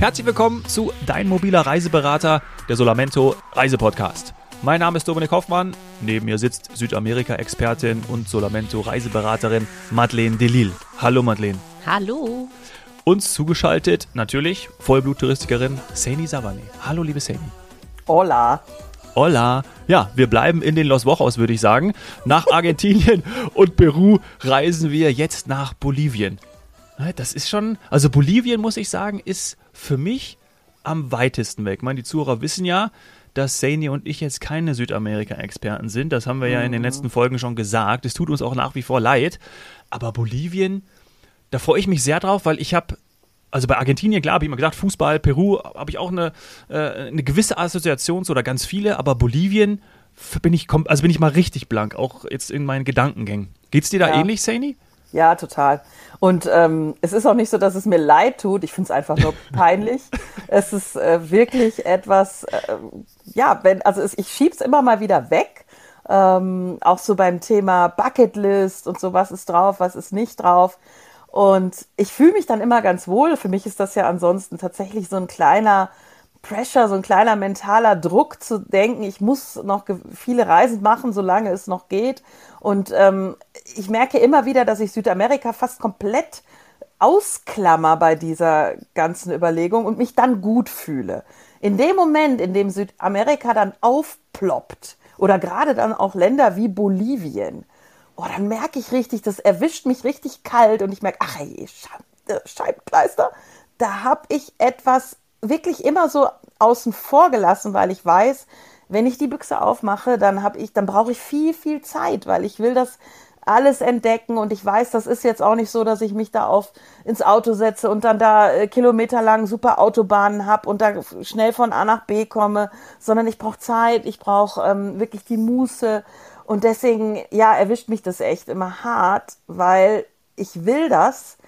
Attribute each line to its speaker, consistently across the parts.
Speaker 1: Herzlich willkommen zu Dein mobiler Reiseberater, der Solamento Reisepodcast. Mein Name ist Dominik Hoffmann. Neben mir sitzt Südamerika-Expertin und Solamento-Reiseberaterin Madeleine Delil. Hallo Madeleine.
Speaker 2: Hallo.
Speaker 1: Uns zugeschaltet natürlich Vollbluttouristikerin Saini Savani. Hallo liebe Saini.
Speaker 3: Hola.
Speaker 1: Hola. Ja, wir bleiben in den Los Wochos, würde ich sagen. Nach Argentinien und Peru reisen wir jetzt nach Bolivien. Das ist schon, also Bolivien, muss ich sagen, ist für mich am weitesten weg. Ich meine, die Zuhörer wissen ja, dass Saini und ich jetzt keine Südamerika-Experten sind. Das haben wir ja in den letzten Folgen schon gesagt. Es tut uns auch nach wie vor leid. Aber Bolivien, da freue ich mich sehr drauf, weil ich habe also bei Argentinien, klar, habe ich immer gesagt, Fußball, Peru, habe ich auch eine, äh, eine gewisse Assoziation oder ganz viele, aber Bolivien bin ich, also bin ich mal richtig blank, auch jetzt in meinen Gedankengängen. Geht's dir da
Speaker 3: ja.
Speaker 1: ähnlich, Saini?
Speaker 3: Ja, total. Und ähm, es ist auch nicht so, dass es mir leid tut. Ich finde es einfach nur peinlich. es ist äh, wirklich etwas, äh, ja, wenn, also es, ich schieb's immer mal wieder weg. Ähm, auch so beim Thema Bucketlist und so, was ist drauf, was ist nicht drauf. Und ich fühle mich dann immer ganz wohl. Für mich ist das ja ansonsten tatsächlich so ein kleiner Pressure, so ein kleiner mentaler Druck zu denken, ich muss noch viele Reisen machen, solange es noch geht. Und ähm, ich merke immer wieder, dass ich Südamerika fast komplett ausklammer bei dieser ganzen Überlegung und mich dann gut fühle. In dem Moment, in dem Südamerika dann aufploppt oder gerade dann auch Länder wie Bolivien, oh, dann merke ich richtig, das erwischt mich richtig kalt und ich merke, ach ey, Scheibenkleister, da habe ich etwas wirklich immer so außen vor gelassen, weil ich weiß, wenn ich die Büchse aufmache, dann habe ich, dann brauche ich viel, viel Zeit, weil ich will das alles entdecken und ich weiß, das ist jetzt auch nicht so, dass ich mich da auf ins Auto setze und dann da äh, kilometerlang super Autobahnen habe und da schnell von A nach B komme, sondern ich brauche Zeit, ich brauche ähm, wirklich die Muße. Und deswegen, ja, erwischt mich das echt immer hart, weil ich will das,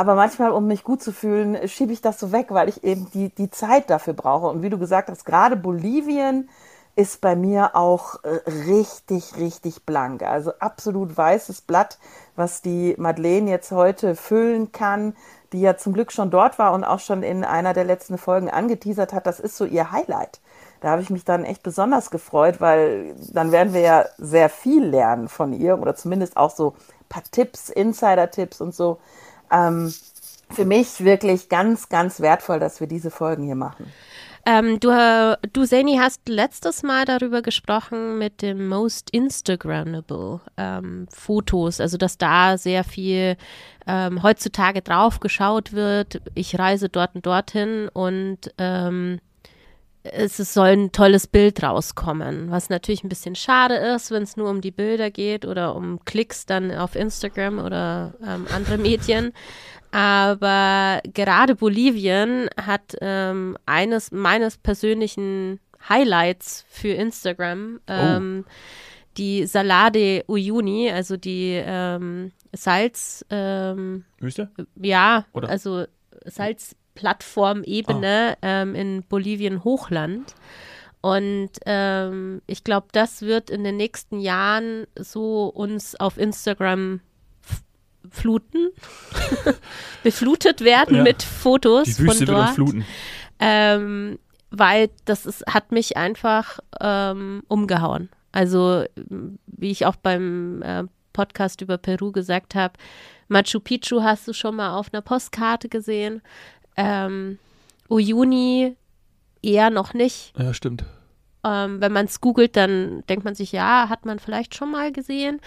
Speaker 3: aber manchmal, um mich gut zu fühlen, schiebe ich das so weg, weil ich eben die, die Zeit dafür brauche. Und wie du gesagt hast, gerade Bolivien ist bei mir auch äh, richtig, richtig blank. Also absolut weißes Blatt, was die Madeleine jetzt heute füllen kann, die ja zum Glück schon dort war und auch schon in einer der letzten Folgen angeteasert hat. Das ist so ihr Highlight. Da habe ich mich dann echt besonders gefreut, weil dann werden wir ja sehr viel lernen von ihr oder zumindest auch so ein paar Tipps, Insider-Tipps und so ähm, für mich wirklich ganz, ganz wertvoll, dass wir diese Folgen hier machen.
Speaker 2: Ähm, du, du, Seni, hast letztes Mal darüber gesprochen mit dem Most Instagrammable ähm, Fotos, also dass da sehr viel ähm, heutzutage drauf geschaut wird. Ich reise dort und dorthin und ähm, es soll ein tolles Bild rauskommen, was natürlich ein bisschen schade ist, wenn es nur um die Bilder geht oder um Klicks dann auf Instagram oder ähm, andere Medien. Aber gerade Bolivien hat ähm, eines meines persönlichen Highlights für Instagram. Oh. Ähm. Die Salade Uyuni, also die ähm, Salz. Ähm,
Speaker 1: Wüste?
Speaker 2: Ja, Oder? also Salz Plattformebene oh. ähm, in Bolivien Hochland. Und ähm, ich glaube, das wird in den nächsten Jahren so uns auf Instagram fluten, beflutet werden ja. mit Fotos Die Wüste von dort. fluten. Ähm, weil das ist, hat mich einfach ähm, umgehauen. Also, wie ich auch beim äh, Podcast über Peru gesagt habe, Machu Picchu hast du schon mal auf einer Postkarte gesehen. Ähm, Uyuni eher noch nicht.
Speaker 1: Ja, stimmt.
Speaker 2: Ähm, wenn man es googelt, dann denkt man sich, ja, hat man vielleicht schon mal gesehen.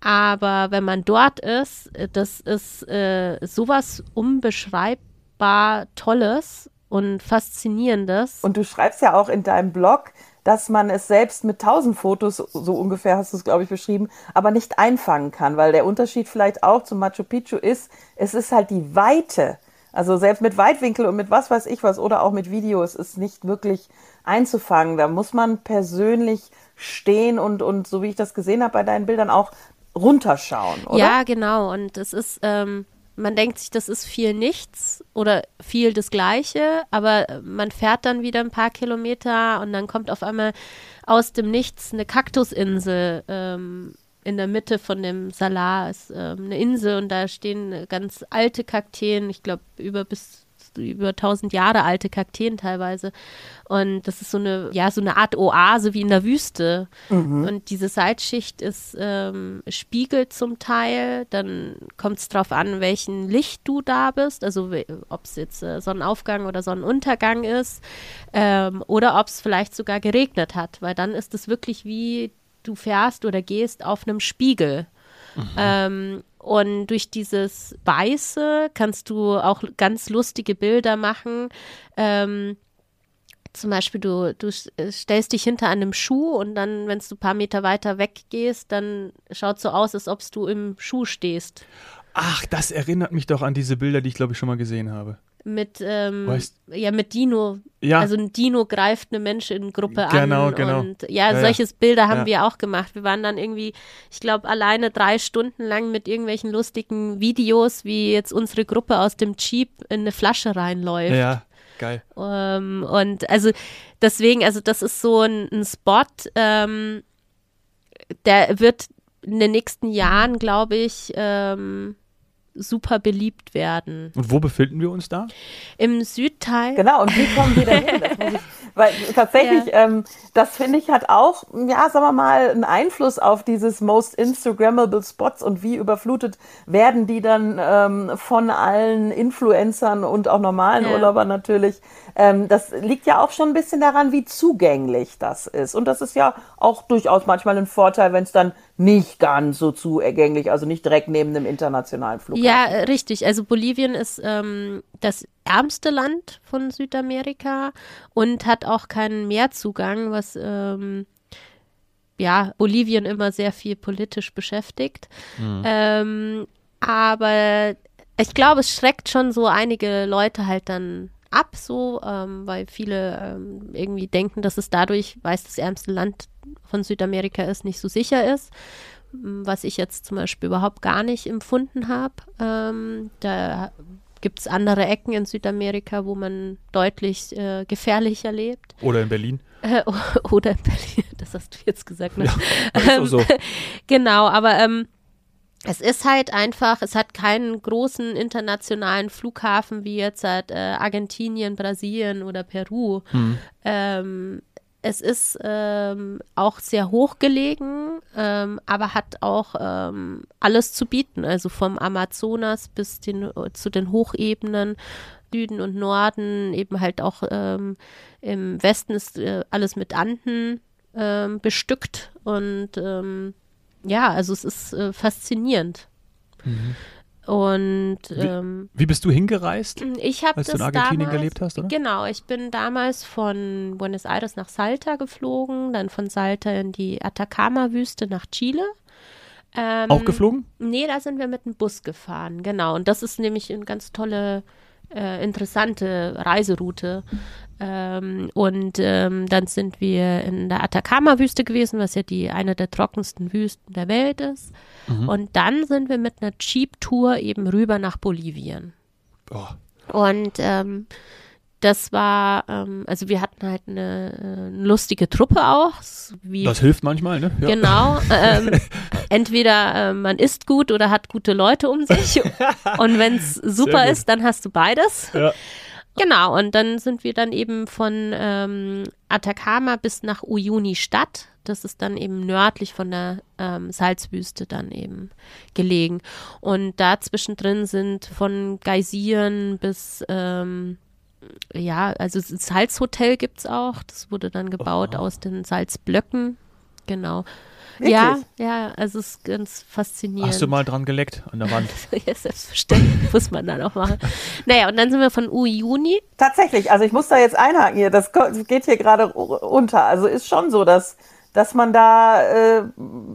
Speaker 2: Aber wenn man dort ist, äh, das ist äh, sowas unbeschreibbar Tolles und Faszinierendes.
Speaker 3: Und du schreibst ja auch in deinem Blog, dass man es selbst mit tausend Fotos, so ungefähr hast du es, glaube ich, beschrieben, aber nicht einfangen kann, weil der Unterschied vielleicht auch zu Machu Picchu ist, es ist halt die Weite also selbst mit Weitwinkel und mit was weiß ich was oder auch mit Videos ist nicht wirklich einzufangen. Da muss man persönlich stehen und, und so wie ich das gesehen habe bei deinen Bildern auch runterschauen, oder?
Speaker 2: Ja, genau. Und es ist, ähm, man denkt sich, das ist viel nichts oder viel das Gleiche, aber man fährt dann wieder ein paar Kilometer und dann kommt auf einmal aus dem Nichts eine Kaktusinsel ähm, in der Mitte von dem Salar ist ähm, eine Insel und da stehen ganz alte Kakteen, ich glaube über bis über tausend Jahre alte Kakteen teilweise. Und das ist so eine, ja, so eine Art Oase wie in der Wüste. Mhm. Und diese Salzschicht ist ähm, spiegelt zum Teil. Dann kommt es darauf an, welchen Licht du da bist. Also ob es jetzt äh, Sonnenaufgang oder Sonnenuntergang ist. Ähm, oder ob es vielleicht sogar geregnet hat. Weil dann ist es wirklich wie du fährst oder gehst auf einem Spiegel. Mhm. Ähm, und durch dieses Weiße kannst du auch ganz lustige Bilder machen. Ähm, zum Beispiel, du, du äh, stellst dich hinter einem Schuh und dann, wenn du ein paar Meter weiter weggehst, dann schaut es so aus, als ob du im Schuh stehst.
Speaker 1: Ach, das erinnert mich doch an diese Bilder, die ich glaube ich schon mal gesehen habe
Speaker 2: mit, ähm, ja, mit Dino. Ja. Also ein Dino greift eine Menschengruppe
Speaker 1: genau,
Speaker 2: an.
Speaker 1: Genau.
Speaker 2: Und ja, ja solches Bilder haben ja. wir auch gemacht. Wir waren dann irgendwie, ich glaube, alleine drei Stunden lang mit irgendwelchen lustigen Videos, wie jetzt unsere Gruppe aus dem Jeep in eine Flasche reinläuft.
Speaker 1: Ja, geil.
Speaker 2: Ähm, und also deswegen, also das ist so ein, ein Spot, ähm, der wird in den nächsten Jahren, glaube ich, ähm, super beliebt werden.
Speaker 1: Und wo befinden wir uns da?
Speaker 2: Im Südteil.
Speaker 3: Genau, und wie kommen wir denn hin? Ich, weil tatsächlich, ja. ähm, das finde ich hat auch, ja, sagen wir mal, einen Einfluss auf dieses Most Instagrammable Spots und wie überflutet werden die dann ähm, von allen Influencern und auch normalen ja. Urlaubern natürlich. Ähm, das liegt ja auch schon ein bisschen daran, wie zugänglich das ist. Und das ist ja auch durchaus manchmal ein Vorteil, wenn es dann nicht ganz so zugänglich, also nicht direkt neben dem internationalen Flughafen.
Speaker 2: Ja, richtig. Also Bolivien ist ähm, das ärmste Land von Südamerika und hat auch keinen Meerzugang, was ähm, ja Bolivien immer sehr viel politisch beschäftigt. Mhm. Ähm, aber ich glaube, es schreckt schon so einige Leute halt dann ab, so, ähm, weil viele ähm, irgendwie denken, dass es dadurch, weil es das ärmste Land von Südamerika ist, nicht so sicher ist. Was ich jetzt zum Beispiel überhaupt gar nicht empfunden habe. Ähm, da gibt es andere Ecken in Südamerika, wo man deutlich äh, gefährlicher lebt.
Speaker 1: Oder in Berlin.
Speaker 2: Äh, oder in Berlin, das hast du jetzt gesagt. Ne?
Speaker 1: Ja, so.
Speaker 2: genau, aber ähm, es ist halt einfach, es hat keinen großen internationalen Flughafen wie jetzt halt, äh, Argentinien, Brasilien oder Peru. Hm. Ähm, es ist ähm, auch sehr hoch gelegen, ähm, aber hat auch ähm, alles zu bieten, also vom Amazonas bis den, zu den Hochebenen, Süden und Norden, eben halt auch ähm, im Westen ist äh, alles mit Anden ähm, bestückt und ähm, ja, also es ist äh, faszinierend. Mhm. Und ähm,
Speaker 1: wie, wie, bist du hingereist?
Speaker 2: Ich habe
Speaker 1: als du in Argentinien damals, gelebt hast, oder?
Speaker 2: Genau, ich bin damals von Buenos Aires nach Salta geflogen, dann von Salta in die Atacama-Wüste nach Chile.
Speaker 1: Ähm, Auch geflogen?
Speaker 2: Nee, da sind wir mit dem Bus gefahren, genau. Und das ist nämlich eine ganz tolle, äh, interessante Reiseroute. Ähm, und ähm, dann sind wir in der Atacama-Wüste gewesen, was ja die eine der trockensten Wüsten der Welt ist. Mhm. Und dann sind wir mit einer Jeep-Tour eben rüber nach Bolivien. Oh. Und ähm, das war, ähm, also wir hatten halt eine, eine lustige Truppe auch.
Speaker 1: Das hilft manchmal, ne?
Speaker 2: Ja. Genau. Ähm, entweder äh, man isst gut oder hat gute Leute um sich. Und wenn es super ist, dann hast du beides. Ja. Genau, und dann sind wir dann eben von ähm, Atacama bis nach Uyuni Stadt. Das ist dann eben nördlich von der ähm, Salzwüste dann eben gelegen. Und da zwischendrin sind von Geysiren bis, ähm, ja, also Salzhotel gibt es auch. Das wurde dann gebaut oh. aus den Salzblöcken. Genau. Wirklich? Ja, ja, also es ist ganz faszinierend.
Speaker 1: Hast du mal dran geleckt an der Wand?
Speaker 2: ja, selbstverständlich muss man dann auch machen. Naja, und dann sind wir von Juni.
Speaker 3: Tatsächlich, also ich muss da jetzt einhaken hier, das geht hier gerade unter. Also ist schon so, dass dass man da äh,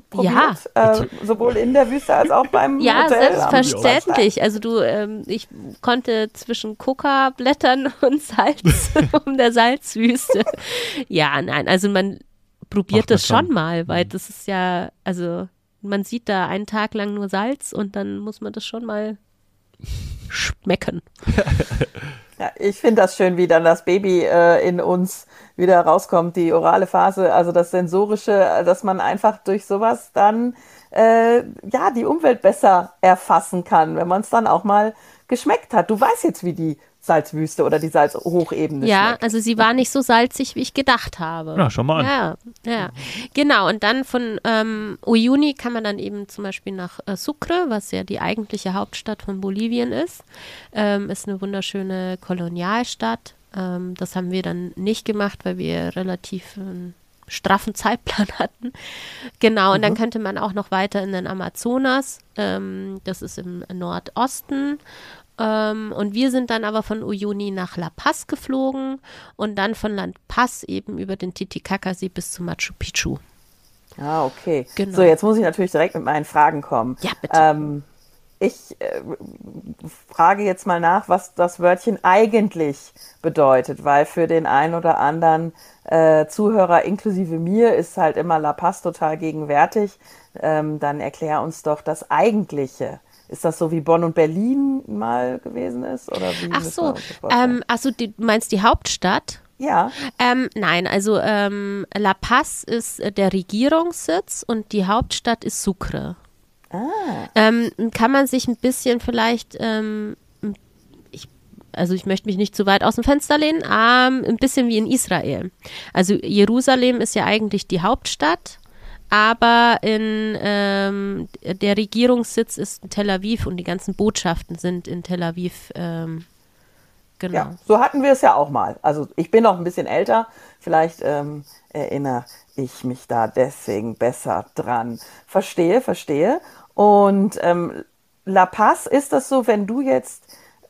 Speaker 3: probiert, ja. äh, sowohl in der Wüste als auch beim
Speaker 2: ja,
Speaker 3: Hotel.
Speaker 2: Ja, selbstverständlich. Also du, ähm, ich konnte zwischen Coca-Blättern und Salz um der Salzwüste. ja, nein, also man probiert das schon mal, weil mhm. das ist ja, also man sieht da einen Tag lang nur Salz und dann muss man das schon mal schmecken.
Speaker 3: Ja, ich finde das schön, wie dann das Baby äh, in uns wieder rauskommt, die orale Phase, also das Sensorische, dass man einfach durch sowas dann äh, ja die Umwelt besser erfassen kann, wenn man es dann auch mal geschmeckt hat. Du weißt jetzt, wie die Salzwüste oder die Salzhochebene
Speaker 2: Ja,
Speaker 3: schmeckt.
Speaker 2: also sie war nicht so salzig, wie ich gedacht habe.
Speaker 1: Na, schau mal an.
Speaker 2: Ja, ja. Genau, und dann von ähm, Uyuni kann man dann eben zum Beispiel nach äh, Sucre, was ja die eigentliche Hauptstadt von Bolivien ist. Ähm, ist eine wunderschöne Kolonialstadt. Ähm, das haben wir dann nicht gemacht, weil wir relativ einen straffen Zeitplan hatten. Genau, und dann könnte man auch noch weiter in den Amazonas. Ähm, das ist im Nordosten. Ähm, und wir sind dann aber von Uyuni nach La Paz geflogen und dann von La Paz eben über den Titicacasee bis zu Machu Picchu.
Speaker 3: Ah, okay.
Speaker 2: Genau.
Speaker 3: So, jetzt muss ich natürlich direkt mit meinen Fragen kommen.
Speaker 2: Ja, bitte.
Speaker 3: Ähm, ich äh, frage jetzt mal nach, was das Wörtchen eigentlich bedeutet, weil für den einen oder anderen äh, Zuhörer inklusive mir ist halt immer La Paz total gegenwärtig. Ähm, dann erklär uns doch das Eigentliche. Ist das so wie Bonn und Berlin mal gewesen ist? Oder wie
Speaker 2: Ach so, ähm, also du meinst die Hauptstadt?
Speaker 3: ja,
Speaker 2: Ähm, nein, also ähm, La Paz ist äh, der Regierungssitz und die Hauptstadt ist Sucre. Ähm, kann man sich ein bisschen vielleicht, ähm, ich, also ich möchte mich nicht zu weit aus dem Fenster lehnen, ähm, ein bisschen wie in Israel. Also Jerusalem ist ja eigentlich die Hauptstadt, aber in ähm, der Regierungssitz ist in Tel Aviv und die ganzen Botschaften sind in Tel Aviv. Ähm, genau.
Speaker 3: Ja, so hatten wir es ja auch mal. Also ich bin noch ein bisschen älter, vielleicht ähm, erinnere ich mich da deswegen besser dran. Verstehe, verstehe. Und ähm, La Paz, ist das so, wenn du jetzt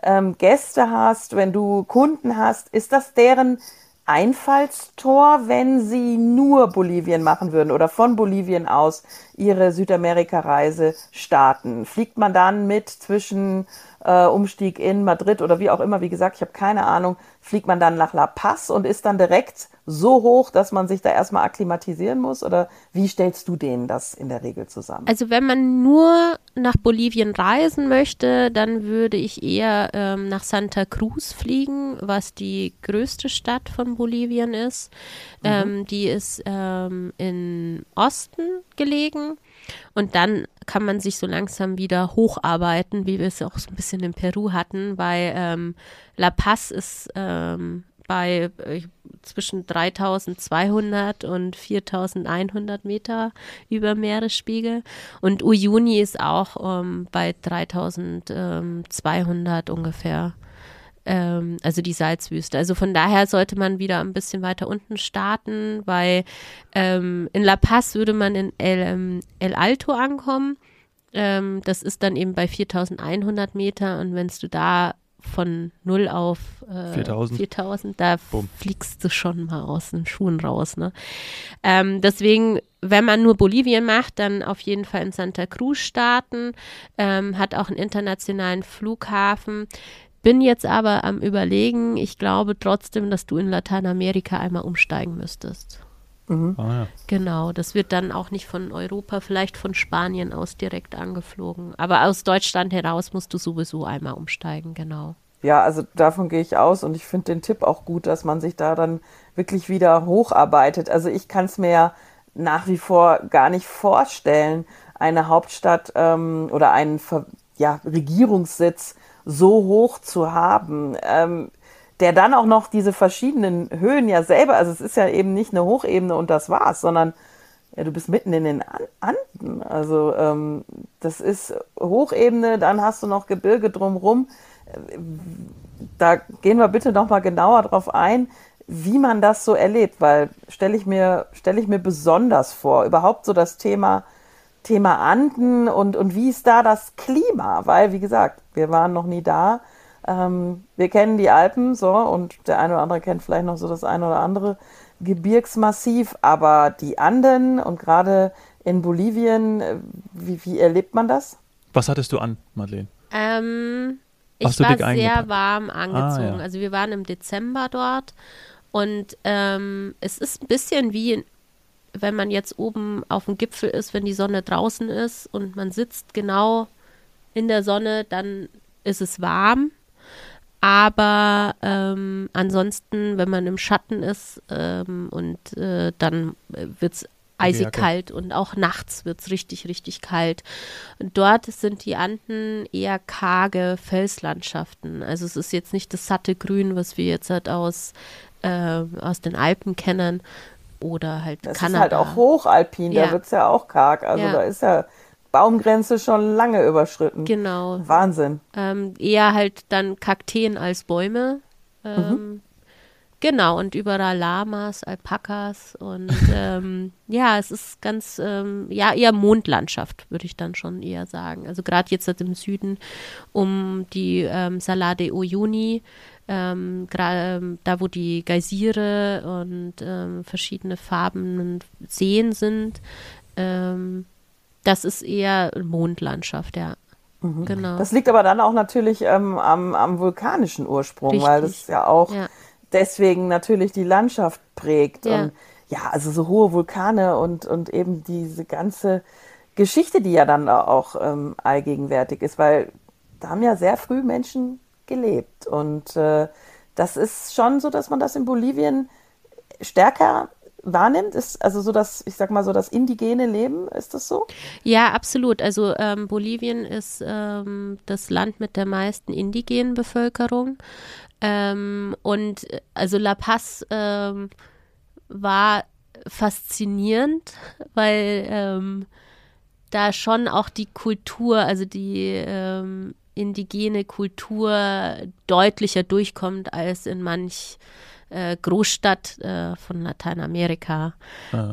Speaker 3: ähm, Gäste hast, wenn du Kunden hast, ist das deren Einfallstor, wenn sie nur Bolivien machen würden oder von Bolivien aus ihre Südamerika-Reise starten? Fliegt man dann mit zwischen äh, Umstieg in Madrid oder wie auch immer, wie gesagt, ich habe keine Ahnung, fliegt man dann nach La Paz und ist dann direkt so hoch, dass man sich da erstmal akklimatisieren muss? Oder wie stellst du denen das in der Regel zusammen?
Speaker 2: Also wenn man nur nach Bolivien reisen möchte, dann würde ich eher ähm, nach Santa Cruz fliegen, was die größte Stadt von Bolivien ist. Ähm, die ist ähm, im Osten gelegen. Und dann kann man sich so langsam wieder hocharbeiten, wie wir es auch so ein bisschen in Peru hatten, weil ähm, La Paz ist ähm, bei äh, zwischen 3200 und 4100 Meter über Meeresspiegel. Und Uyuni ist auch ähm, bei 3200 ungefähr. Ähm, also die Salzwüste. Also von daher sollte man wieder ein bisschen weiter unten starten, weil ähm, in La Paz würde man in El, ähm, El Alto ankommen. Ähm, das ist dann eben bei 4100 Meter und wenn du da von 0 auf äh,
Speaker 1: 4000.
Speaker 2: 4000, da
Speaker 1: Bumm.
Speaker 2: fliegst du schon mal aus den Schuhen raus. Ne? Ähm, deswegen, wenn man nur Bolivien macht, dann auf jeden Fall in Santa Cruz starten, ähm, hat auch einen internationalen Flughafen. Bin jetzt aber am Überlegen, ich glaube trotzdem, dass du in Lateinamerika einmal umsteigen müsstest.
Speaker 1: Ah, ja.
Speaker 2: Genau, das wird dann auch nicht von Europa, vielleicht von Spanien aus direkt angeflogen. Aber aus Deutschland heraus musst du sowieso einmal umsteigen, genau.
Speaker 3: Ja, also davon gehe ich aus und ich finde den Tipp auch gut, dass man sich da dann wirklich wieder hocharbeitet. Also ich kann es mir ja nach wie vor gar nicht vorstellen, eine Hauptstadt ähm, oder einen Ver ja, Regierungssitz so hoch zu haben, ähm, der dann auch noch diese verschiedenen Höhen ja selber, also es ist ja eben nicht eine Hochebene und das war's, sondern ja, du bist mitten in den An- Anden. Also ähm, das ist Hochebene, dann hast du noch Gebirge drumrum. Da gehen wir bitte noch mal genauer drauf ein, wie man das so erlebt, weil stelle ich mir stelle ich mir besonders vor, überhaupt so das Thema Thema Anden und und wie ist da das Klima, weil wie gesagt, wir waren noch nie da. Ähm, wir kennen die Alpen so und der eine oder andere kennt vielleicht noch so das eine oder andere Gebirgsmassiv, aber die Anden und gerade in Bolivien, äh, wie, wie erlebt man das?
Speaker 1: Was hattest du an, Madeleine?
Speaker 2: Ähm, ich war sehr
Speaker 1: eingepackt?
Speaker 2: warm angezogen.
Speaker 1: Ah, ja.
Speaker 2: Also wir waren im Dezember dort und ähm, es ist ein bisschen wie, in- wenn man jetzt oben auf dem Gipfel ist, wenn die Sonne draußen ist und man sitzt genau in der Sonne, dann ist es warm. Aber ähm, ansonsten, wenn man im Schatten ist ähm, und äh, dann wird es eisig kalt und auch nachts wird es richtig, richtig kalt. Und dort sind die Anden eher karge Felslandschaften. Also es ist jetzt nicht das satte Grün, was wir jetzt halt aus, äh, aus den Alpen kennen oder halt
Speaker 3: Das
Speaker 2: Kanada.
Speaker 3: ist halt auch hochalpin,
Speaker 2: Ja.
Speaker 3: da wird's ja auch karg. Also
Speaker 2: Ja.
Speaker 3: da ist ja Baumgrenze schon lange überschritten.
Speaker 2: Genau.
Speaker 3: Wahnsinn.
Speaker 2: Ähm, eher halt dann Kakteen als Bäume. Ähm, Genau, und überall Lamas, Alpakas und ähm, ja, es ist ganz, ähm, ja, eher Mondlandschaft, würde ich dann schon eher sagen. Also gerade jetzt halt im Süden um die ähm, Salade Uyuni, ähm, ähm, da wo die Geysire und ähm, verschiedene Farben Seen sind, ähm, das ist eher Mondlandschaft, ja. Genau.
Speaker 3: Das liegt aber dann auch natürlich ähm, am, am vulkanischen Ursprung, weil
Speaker 2: Richtig.
Speaker 3: das ja auch
Speaker 2: Ja.
Speaker 3: deswegen natürlich die Landschaft prägt.
Speaker 2: Ja.
Speaker 3: Und ja, also so hohe Vulkane und, und eben diese ganze Geschichte, die ja dann auch ähm, allgegenwärtig ist, weil da haben ja sehr früh Menschen gelebt. Und äh, das ist schon so, dass man das in Bolivien stärker wahrnimmt. Ist also so das, ich sag mal so, das indigene Leben, ist das so?
Speaker 2: Ja, absolut. Also ähm, Bolivien ist ähm, das Land mit der meisten indigenen Bevölkerung. Ähm, und also La Paz ähm, war faszinierend, weil ähm, da schon auch die Kultur, also die ähm, indigene Kultur deutlicher durchkommt als in manch äh, Großstadt äh, von Lateinamerika.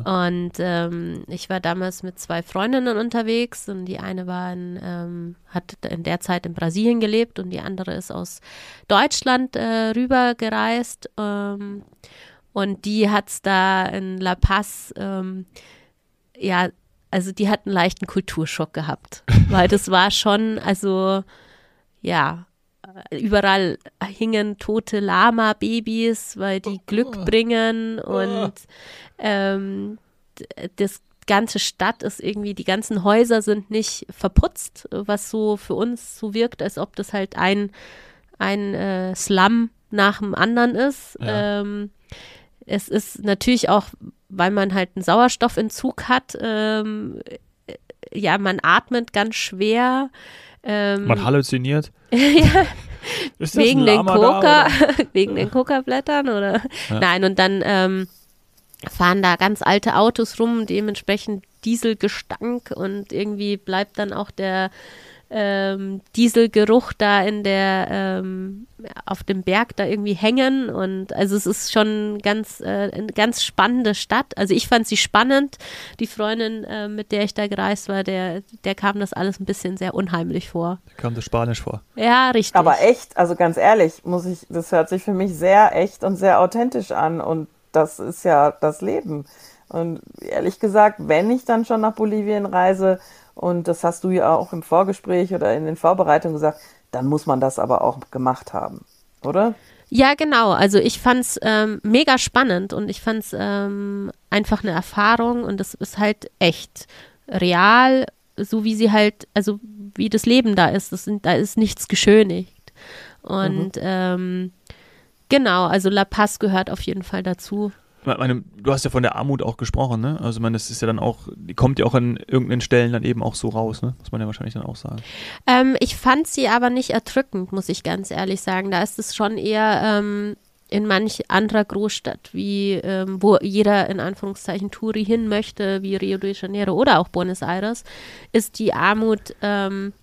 Speaker 2: Und ähm, ich war damals mit zwei Freundinnen unterwegs und die eine war in, ähm, hat in der Zeit in Brasilien gelebt und die andere ist aus Deutschland äh, rübergereist. Ähm, und die hat es da in La Paz, ähm, ja, also die hat einen leichten Kulturschock gehabt, weil das war schon, also ja, überall hingen tote Lama-Babys, weil die Glück bringen und ähm, das ganze Stadt ist irgendwie, die ganzen Häuser sind nicht verputzt, was so für uns so wirkt, als ob das halt ein, ein äh, Slum nach dem anderen ist.
Speaker 1: Ja.
Speaker 2: Ähm, es ist natürlich auch, weil man halt einen Sauerstoffentzug hat, ähm, äh, ja, man atmet ganz schwer. Ähm,
Speaker 1: Man halluziniert.
Speaker 2: ja, wegen den Coca,
Speaker 1: oder?
Speaker 2: wegen den Coca-Blättern oder? Nein, und dann ähm, fahren da ganz alte Autos rum, dementsprechend Dieselgestank und irgendwie bleibt dann auch der ähm, Dieselgeruch da in der ähm, auf dem Berg da irgendwie hängen und also es ist schon ganz äh, eine ganz spannende Stadt. Also ich fand sie spannend. Die Freundin, äh, mit der ich da gereist war, der der kam das alles ein bisschen sehr unheimlich vor.
Speaker 1: Da kam das Spanisch vor.
Speaker 2: Ja, richtig.
Speaker 3: Aber echt, also ganz ehrlich, muss ich, das hört sich für mich sehr echt und sehr authentisch an und das ist ja das Leben. Und ehrlich gesagt, wenn ich dann schon nach Bolivien reise, und das hast du ja auch im Vorgespräch oder in den Vorbereitungen gesagt, dann muss man das aber auch gemacht haben, oder?
Speaker 2: Ja, genau. Also ich fand's ähm, mega spannend und ich fand's ähm, einfach eine Erfahrung und das ist halt echt real, so wie sie halt, also wie das Leben da ist. Das sind, da ist nichts geschönigt. Und ähm, genau, also La Paz gehört auf jeden Fall dazu.
Speaker 1: Meine, du hast ja von der Armut auch gesprochen, ne? Also, meine, das ist ja dann auch, die kommt ja auch an irgendeinen Stellen dann eben auch so raus, ne? Muss man ja wahrscheinlich dann auch sagen.
Speaker 2: Ähm, ich fand sie aber nicht erdrückend, muss ich ganz ehrlich sagen. Da ist es schon eher ähm, in manch anderer Großstadt, wie ähm, wo jeder in Anführungszeichen Touri hin möchte, wie Rio de Janeiro oder auch Buenos Aires, ist die Armut ähm,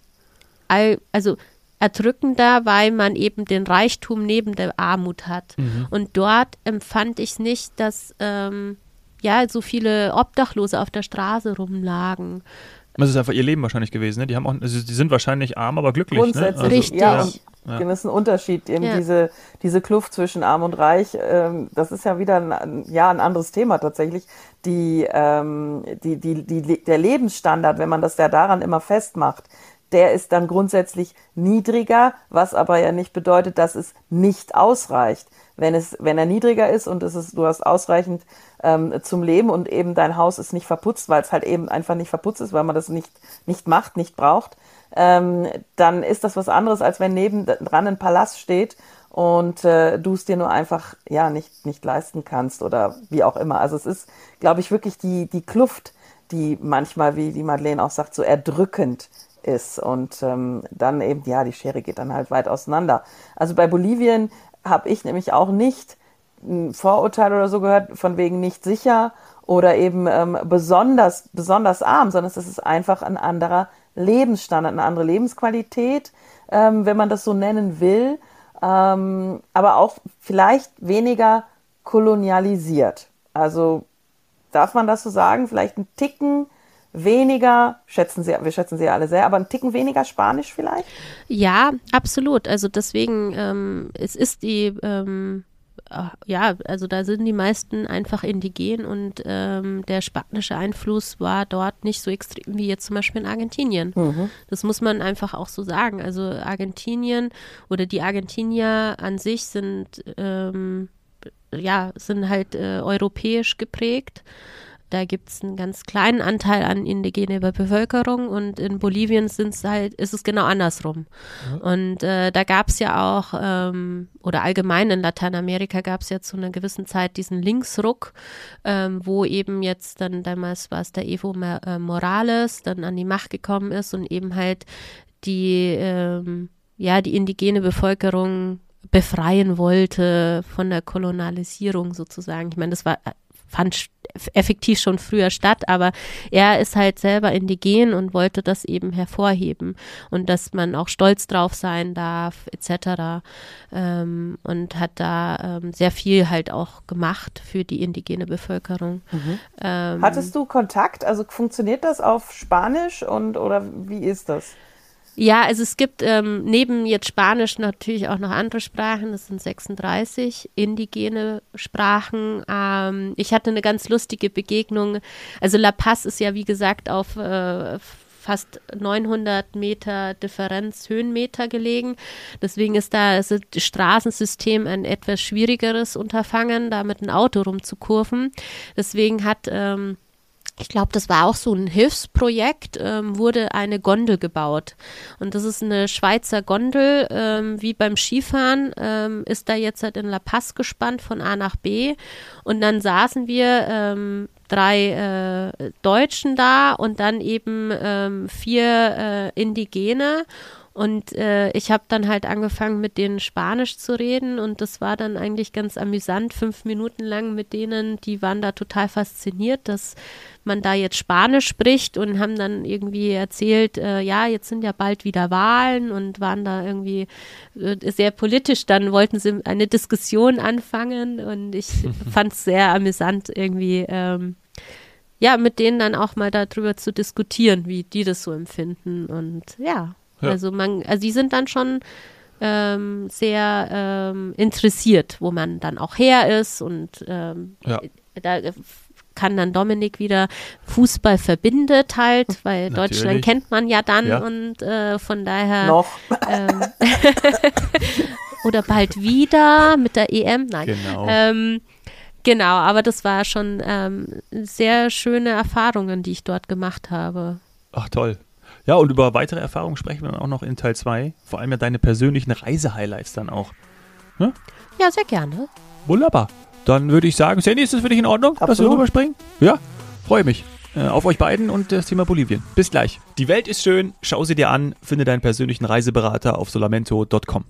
Speaker 2: all, also erdrückender, weil man eben den Reichtum neben der Armut hat. Und dort empfand ich es nicht, dass ähm, ja so viele Obdachlose auf der Straße rumlagen.
Speaker 1: Das ist einfach ihr Leben wahrscheinlich gewesen, ne? Die haben auch, also die sind wahrscheinlich arm, aber glücklich, ne?
Speaker 3: Grundsätzlich,
Speaker 1: Also,
Speaker 2: Richtig.
Speaker 3: ja,
Speaker 1: Ja.
Speaker 3: das ist ein Unterschied, eben
Speaker 2: Ja.
Speaker 3: diese, diese Kluft zwischen Arm und Reich, ähm, das ist ja wieder ein, ja, ein anderes Thema tatsächlich. Die, ähm, die, die, die, der Lebensstandard, wenn man das ja daran immer festmacht, der ist dann grundsätzlich niedriger, was aber ja nicht bedeutet, dass es nicht ausreicht. Wenn, es, wenn er niedriger ist und es ist, du hast ausreichend ähm, zum Leben und eben dein Haus ist nicht verputzt, weil es halt eben einfach nicht verputzt ist, weil man das nicht, nicht macht, nicht braucht, ähm, dann ist das was anderes, als wenn nebendran ein Palast steht und äh, du es dir nur einfach ja nicht nicht leisten kannst oder wie auch immer. Also es ist, glaube ich, wirklich die die Kluft, die manchmal, wie die Madeleine auch sagt, so erdrückend ist und ähm, dann eben ja die Schere geht dann halt weit auseinander. Also bei Bolivien habe ich nämlich auch nicht ein Vorurteil oder so gehört von wegen nicht sicher oder eben ähm, besonders besonders arm, sondern es ist einfach ein anderer Lebensstandard, eine andere Lebensqualität, ähm, wenn man das so nennen will, ähm, aber auch vielleicht weniger kolonialisiert. Also darf man das so sagen? Vielleicht ein Ticken weniger, schätzen Sie, wir schätzen Sie ja alle sehr, aber ein Ticken weniger Spanisch vielleicht?
Speaker 2: Ja, absolut. Also deswegen, ähm, es ist die, ähm, ja, also da sind die meisten einfach indigen und ähm, der spanische Einfluss war dort nicht so extrem wie jetzt zum Beispiel in Argentinien. Mhm. Das muss man einfach auch so sagen. Also Argentinien oder die Argentinier an sich sind ähm, ja, sind halt äh, europäisch geprägt. Da gibt es einen ganz kleinen Anteil an indigener Bevölkerung und in Bolivien sind's halt, ist es genau andersrum. Ja. Und äh, da gab es ja auch, ähm, oder allgemein in Lateinamerika gab es ja zu einer gewissen Zeit diesen Linksruck, ähm, wo eben jetzt dann damals war es der Evo äh, Morales dann an die Macht gekommen ist und eben halt die, ähm, ja, die indigene Bevölkerung befreien wollte von der Kolonialisierung sozusagen. Ich meine, das war fand effektiv schon früher statt, aber er ist halt selber indigen und wollte das eben hervorheben und dass man auch stolz drauf sein darf, etc. Ähm, und hat da ähm, sehr viel halt auch gemacht für die indigene Bevölkerung.
Speaker 3: Mhm. Ähm, Hattest du Kontakt? Also funktioniert das auf Spanisch und oder wie ist das?
Speaker 2: Ja, also es gibt ähm, neben jetzt Spanisch natürlich auch noch andere Sprachen. Das sind 36 indigene Sprachen. Ähm, ich hatte eine ganz lustige Begegnung. Also La Paz ist ja wie gesagt auf äh, fast 900 Meter Differenz Höhenmeter gelegen. Deswegen ist da also das Straßensystem ein etwas schwierigeres Unterfangen, da mit einem Auto rumzukurven. Deswegen hat ähm, ich glaube, das war auch so ein Hilfsprojekt, ähm, wurde eine Gondel gebaut. Und das ist eine Schweizer Gondel, ähm, wie beim Skifahren, ähm, ist da jetzt halt in La Paz gespannt von A nach B. Und dann saßen wir ähm, drei äh, Deutschen da und dann eben ähm, vier äh, Indigene. Und äh, ich habe dann halt angefangen, mit denen Spanisch zu reden und das war dann eigentlich ganz amüsant, fünf Minuten lang mit denen, die waren da total fasziniert, dass man da jetzt Spanisch spricht und haben dann irgendwie erzählt, äh, ja, jetzt sind ja bald wieder Wahlen und waren da irgendwie äh, sehr politisch. Dann wollten sie eine Diskussion anfangen und ich fand es sehr amüsant irgendwie. Ähm, ja, mit denen dann auch mal darüber zu diskutieren, wie die das so empfinden. Und ja, ja. also man, also die sind dann schon ähm, sehr ähm, interessiert, wo man dann auch her ist und ähm, ja. da kann dann Dominik wieder Fußball verbindet halt, weil Natürlich. Deutschland kennt man ja dann ja. und äh, von daher
Speaker 3: noch
Speaker 2: ähm, oder bald wieder mit der EM, nein.
Speaker 1: Genau.
Speaker 2: Ähm, genau, aber das war schon ähm, sehr schöne Erfahrungen, die ich dort gemacht habe.
Speaker 1: Ach toll. Ja, und über weitere Erfahrungen sprechen wir dann auch noch in Teil 2. Vor allem ja deine persönlichen Reisehighlights dann auch.
Speaker 2: Ne? Ja, sehr gerne.
Speaker 1: Wunderbar. Dann würde ich sagen, Sandy, ist das für dich in Ordnung, Absolut. dass wir rüberspringen? Ja, freue mich. Äh, auf euch beiden und das Thema Bolivien. Bis gleich. Die Welt ist schön, schau sie dir an, finde deinen persönlichen Reiseberater auf solamento.com.